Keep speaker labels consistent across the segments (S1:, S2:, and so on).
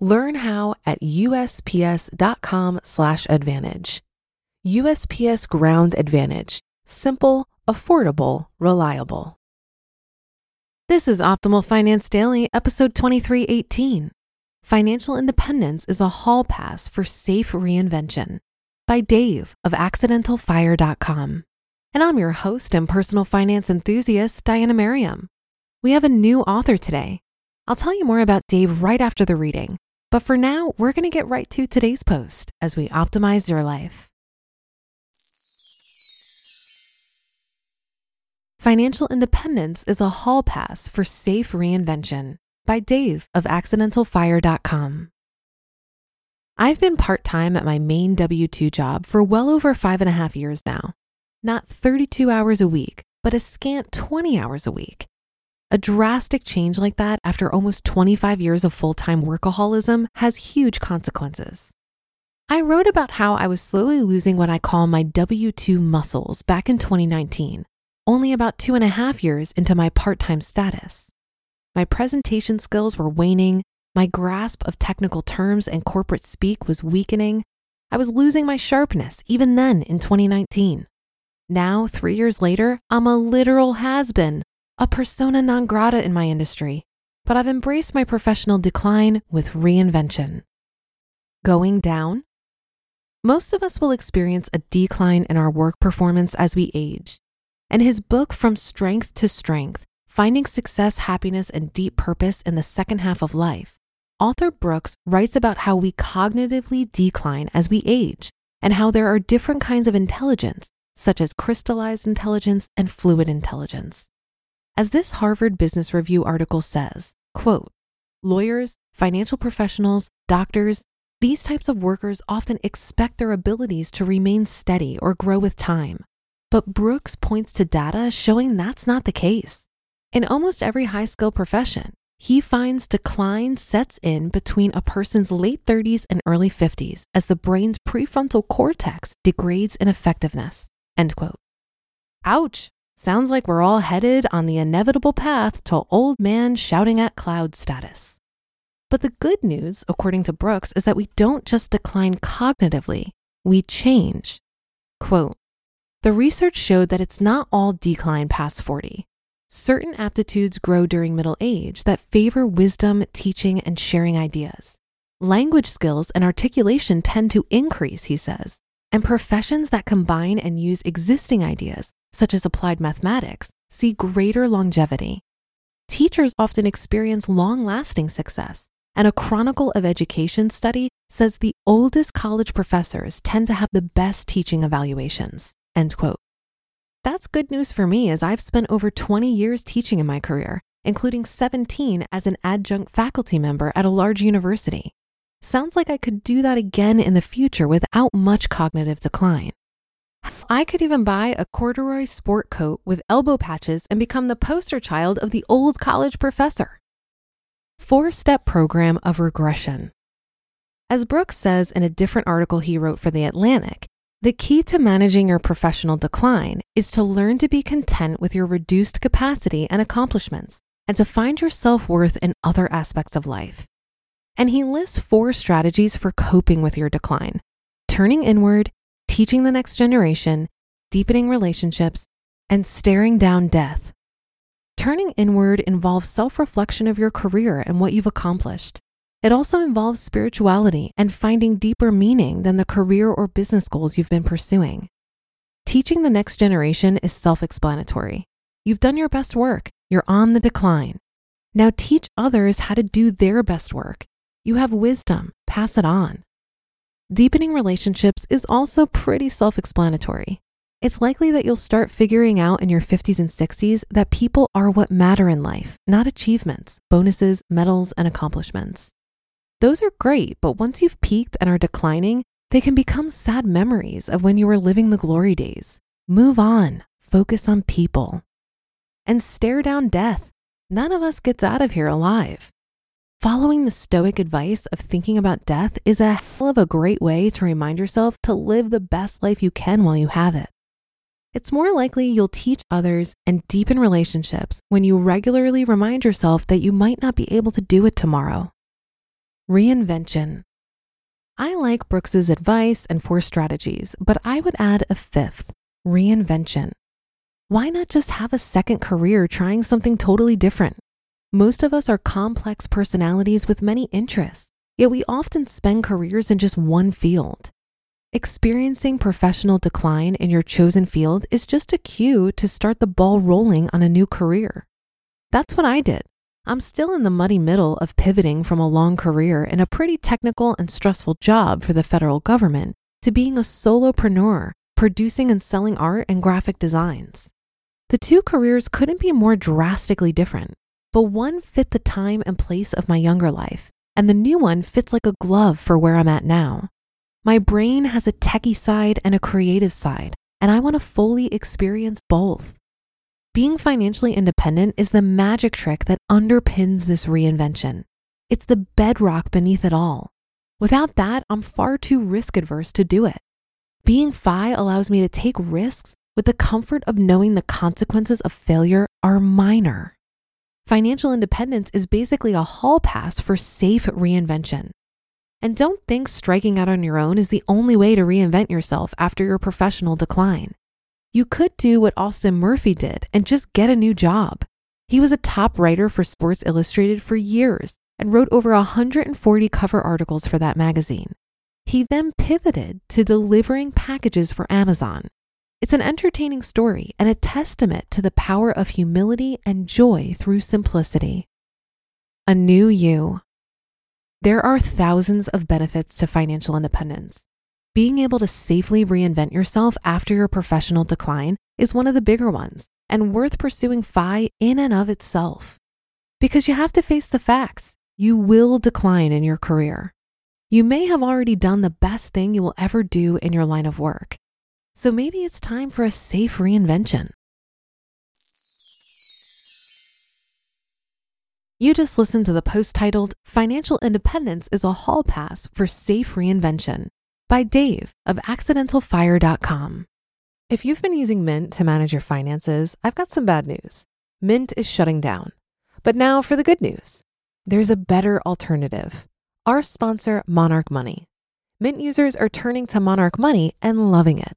S1: Learn how at usps.com/advantage. USPS Ground Advantage: simple, affordable, reliable. This is Optimal Finance Daily, episode 2318. Financial Independence is a hall pass for safe reinvention by Dave of accidentalfire.com. And I'm your host and personal finance enthusiast, Diania Merriam. We have a new author today. I'll tell you more about Dave right after the reading. But for now, we're going to get right to today's post as we optimize your life. Financial Independence is a hall pass for safe reinvention by Dave of accidentalfire.com. I've been part time at my main W 2 job for well over five and a half years now. Not 32 hours a week, but a scant 20 hours a week. A drastic change like that after almost 25 years of full time workaholism has huge consequences. I wrote about how I was slowly losing what I call my W 2 muscles back in 2019, only about two and a half years into my part time status. My presentation skills were waning, my grasp of technical terms and corporate speak was weakening. I was losing my sharpness even then in 2019. Now, three years later, I'm a literal has been a persona non grata in my industry, but I've embraced my professional decline with reinvention. Going down? Most of us will experience a decline in our work performance as we age. And his book, From Strength to Strength Finding Success, Happiness, and Deep Purpose in the Second Half of Life, author Brooks writes about how we cognitively decline as we age and how there are different kinds of intelligence, such as crystallized intelligence and fluid intelligence. As this Harvard Business Review article says, quote, lawyers, financial professionals, doctors, these types of workers often expect their abilities to remain steady or grow with time. But Brooks points to data showing that's not the case. In almost every high skill profession, he finds decline sets in between a person's late 30s and early 50s as the brain's prefrontal cortex degrades in effectiveness. End quote. Ouch, Sounds like we're all headed on the inevitable path to old man shouting at cloud status. But the good news, according to Brooks, is that we don't just decline cognitively, we change. Quote The research showed that it's not all decline past 40. Certain aptitudes grow during middle age that favor wisdom, teaching, and sharing ideas. Language skills and articulation tend to increase, he says, and professions that combine and use existing ideas such as applied mathematics, see greater longevity. Teachers often experience long lasting success, and a Chronicle of Education study says the oldest college professors tend to have the best teaching evaluations. End quote. That's good news for me as I've spent over 20 years teaching in my career, including 17 as an adjunct faculty member at a large university. Sounds like I could do that again in the future without much cognitive decline. I could even buy a corduroy sport coat with elbow patches and become the poster child of the old college professor. Four step program of regression. As Brooks says in a different article he wrote for The Atlantic, the key to managing your professional decline is to learn to be content with your reduced capacity and accomplishments and to find your self worth in other aspects of life. And he lists four strategies for coping with your decline turning inward, teaching the next generation, deepening relationships, and staring down death. Turning inward involves self reflection of your career and what you've accomplished. It also involves spirituality and finding deeper meaning than the career or business goals you've been pursuing. Teaching the next generation is self explanatory. You've done your best work, you're on the decline. Now teach others how to do their best work. You have wisdom, pass it on. Deepening relationships is also pretty self explanatory. It's likely that you'll start figuring out in your 50s and 60s that people are what matter in life, not achievements, bonuses, medals, and accomplishments. Those are great, but once you've peaked and are declining, they can become sad memories of when you were living the glory days. Move on, focus on people, and stare down death. None of us gets out of here alive. Following the stoic advice of thinking about death is a hell of a great way to remind yourself to live the best life you can while you have it. It's more likely you'll teach others and deepen relationships when you regularly remind yourself that you might not be able to do it tomorrow. Reinvention. I like Brooks's advice and four strategies, but I would add a fifth reinvention. Why not just have a second career trying something totally different? Most of us are complex personalities with many interests, yet we often spend careers in just one field. Experiencing professional decline in your chosen field is just a cue to start the ball rolling on a new career. That's what I did. I'm still in the muddy middle of pivoting from a long career in a pretty technical and stressful job for the federal government to being a solopreneur, producing and selling art and graphic designs. The two careers couldn't be more drastically different, but one fit the time and place of my younger life, and the new one fits like a glove for where I'm at now. My brain has a techie side and a creative side, and I want to fully experience both. Being financially independent is the magic trick that underpins this reinvention. It's the bedrock beneath it all. Without that, I'm far too risk adverse to do it. Being FI allows me to take risks with the comfort of knowing the consequences of failure are minor. Financial independence is basically a hall pass for safe reinvention. And don't think striking out on your own is the only way to reinvent yourself after your professional decline. You could do what Austin Murphy did and just get a new job. He was a top writer for Sports Illustrated for years and wrote over 140 cover articles for that magazine. He then pivoted to delivering packages for Amazon. It's an entertaining story and a testament to the power of humility and joy through simplicity. A new you. There are thousands of benefits to financial independence. Being able to safely reinvent yourself after your professional decline is one of the bigger ones and worth pursuing FI in and of itself. Because you have to face the facts. You will decline in your career. You may have already done the best thing you will ever do in your line of work. So maybe it's time for a safe reinvention. You just listened to the post titled Financial Independence is a Hall Pass for Safe Reinvention by Dave of accidentalfire.com. If you've been using Mint to manage your finances, I've got some bad news. Mint is shutting down. But now for the good news there's a better alternative. Our sponsor, Monarch Money. Mint users are turning to Monarch Money and loving it.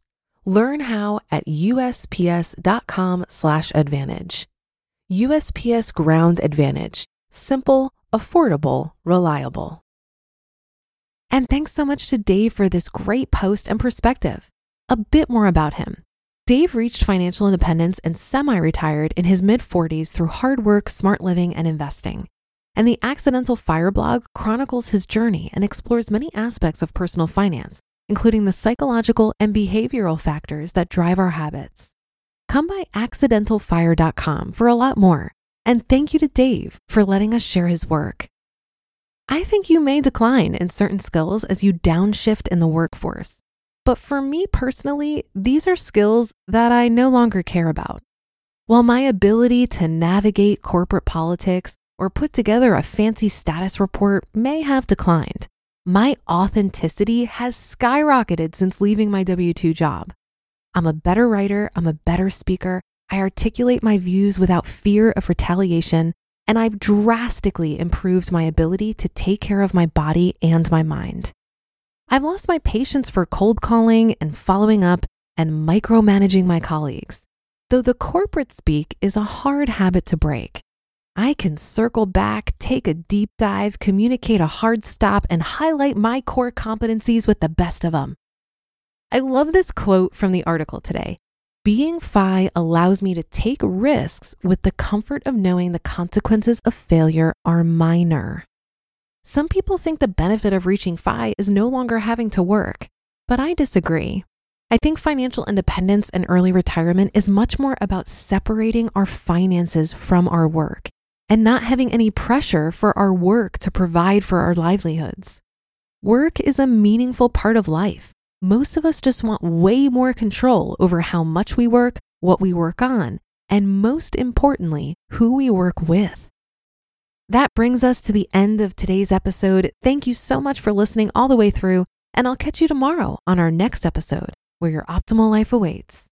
S1: Learn how at usps.com/advantage. USPS Ground Advantage: simple, affordable, reliable. And thanks so much to Dave for this great post and perspective. A bit more about him. Dave reached financial independence and semi retired in his mid 40s through hard work, smart living, and investing. And the Accidental Fire blog chronicles his journey and explores many aspects of personal finance, including the psychological and behavioral factors that drive our habits. Come by accidentalfire.com for a lot more. And thank you to Dave for letting us share his work. I think you may decline in certain skills as you downshift in the workforce. But for me personally, these are skills that I no longer care about. While my ability to navigate corporate politics or put together a fancy status report may have declined, my authenticity has skyrocketed since leaving my W 2 job. I'm a better writer, I'm a better speaker, I articulate my views without fear of retaliation, and I've drastically improved my ability to take care of my body and my mind. I've lost my patience for cold calling and following up and micromanaging my colleagues. Though the corporate speak is a hard habit to break, I can circle back, take a deep dive, communicate a hard stop, and highlight my core competencies with the best of them. I love this quote from the article today. Being FI allows me to take risks with the comfort of knowing the consequences of failure are minor. Some people think the benefit of reaching FI is no longer having to work, but I disagree. I think financial independence and early retirement is much more about separating our finances from our work and not having any pressure for our work to provide for our livelihoods. Work is a meaningful part of life. Most of us just want way more control over how much we work, what we work on, and most importantly, who we work with. That brings us to the end of today's episode. Thank you so much for listening all the way through, and I'll catch you tomorrow on our next episode where your optimal life awaits.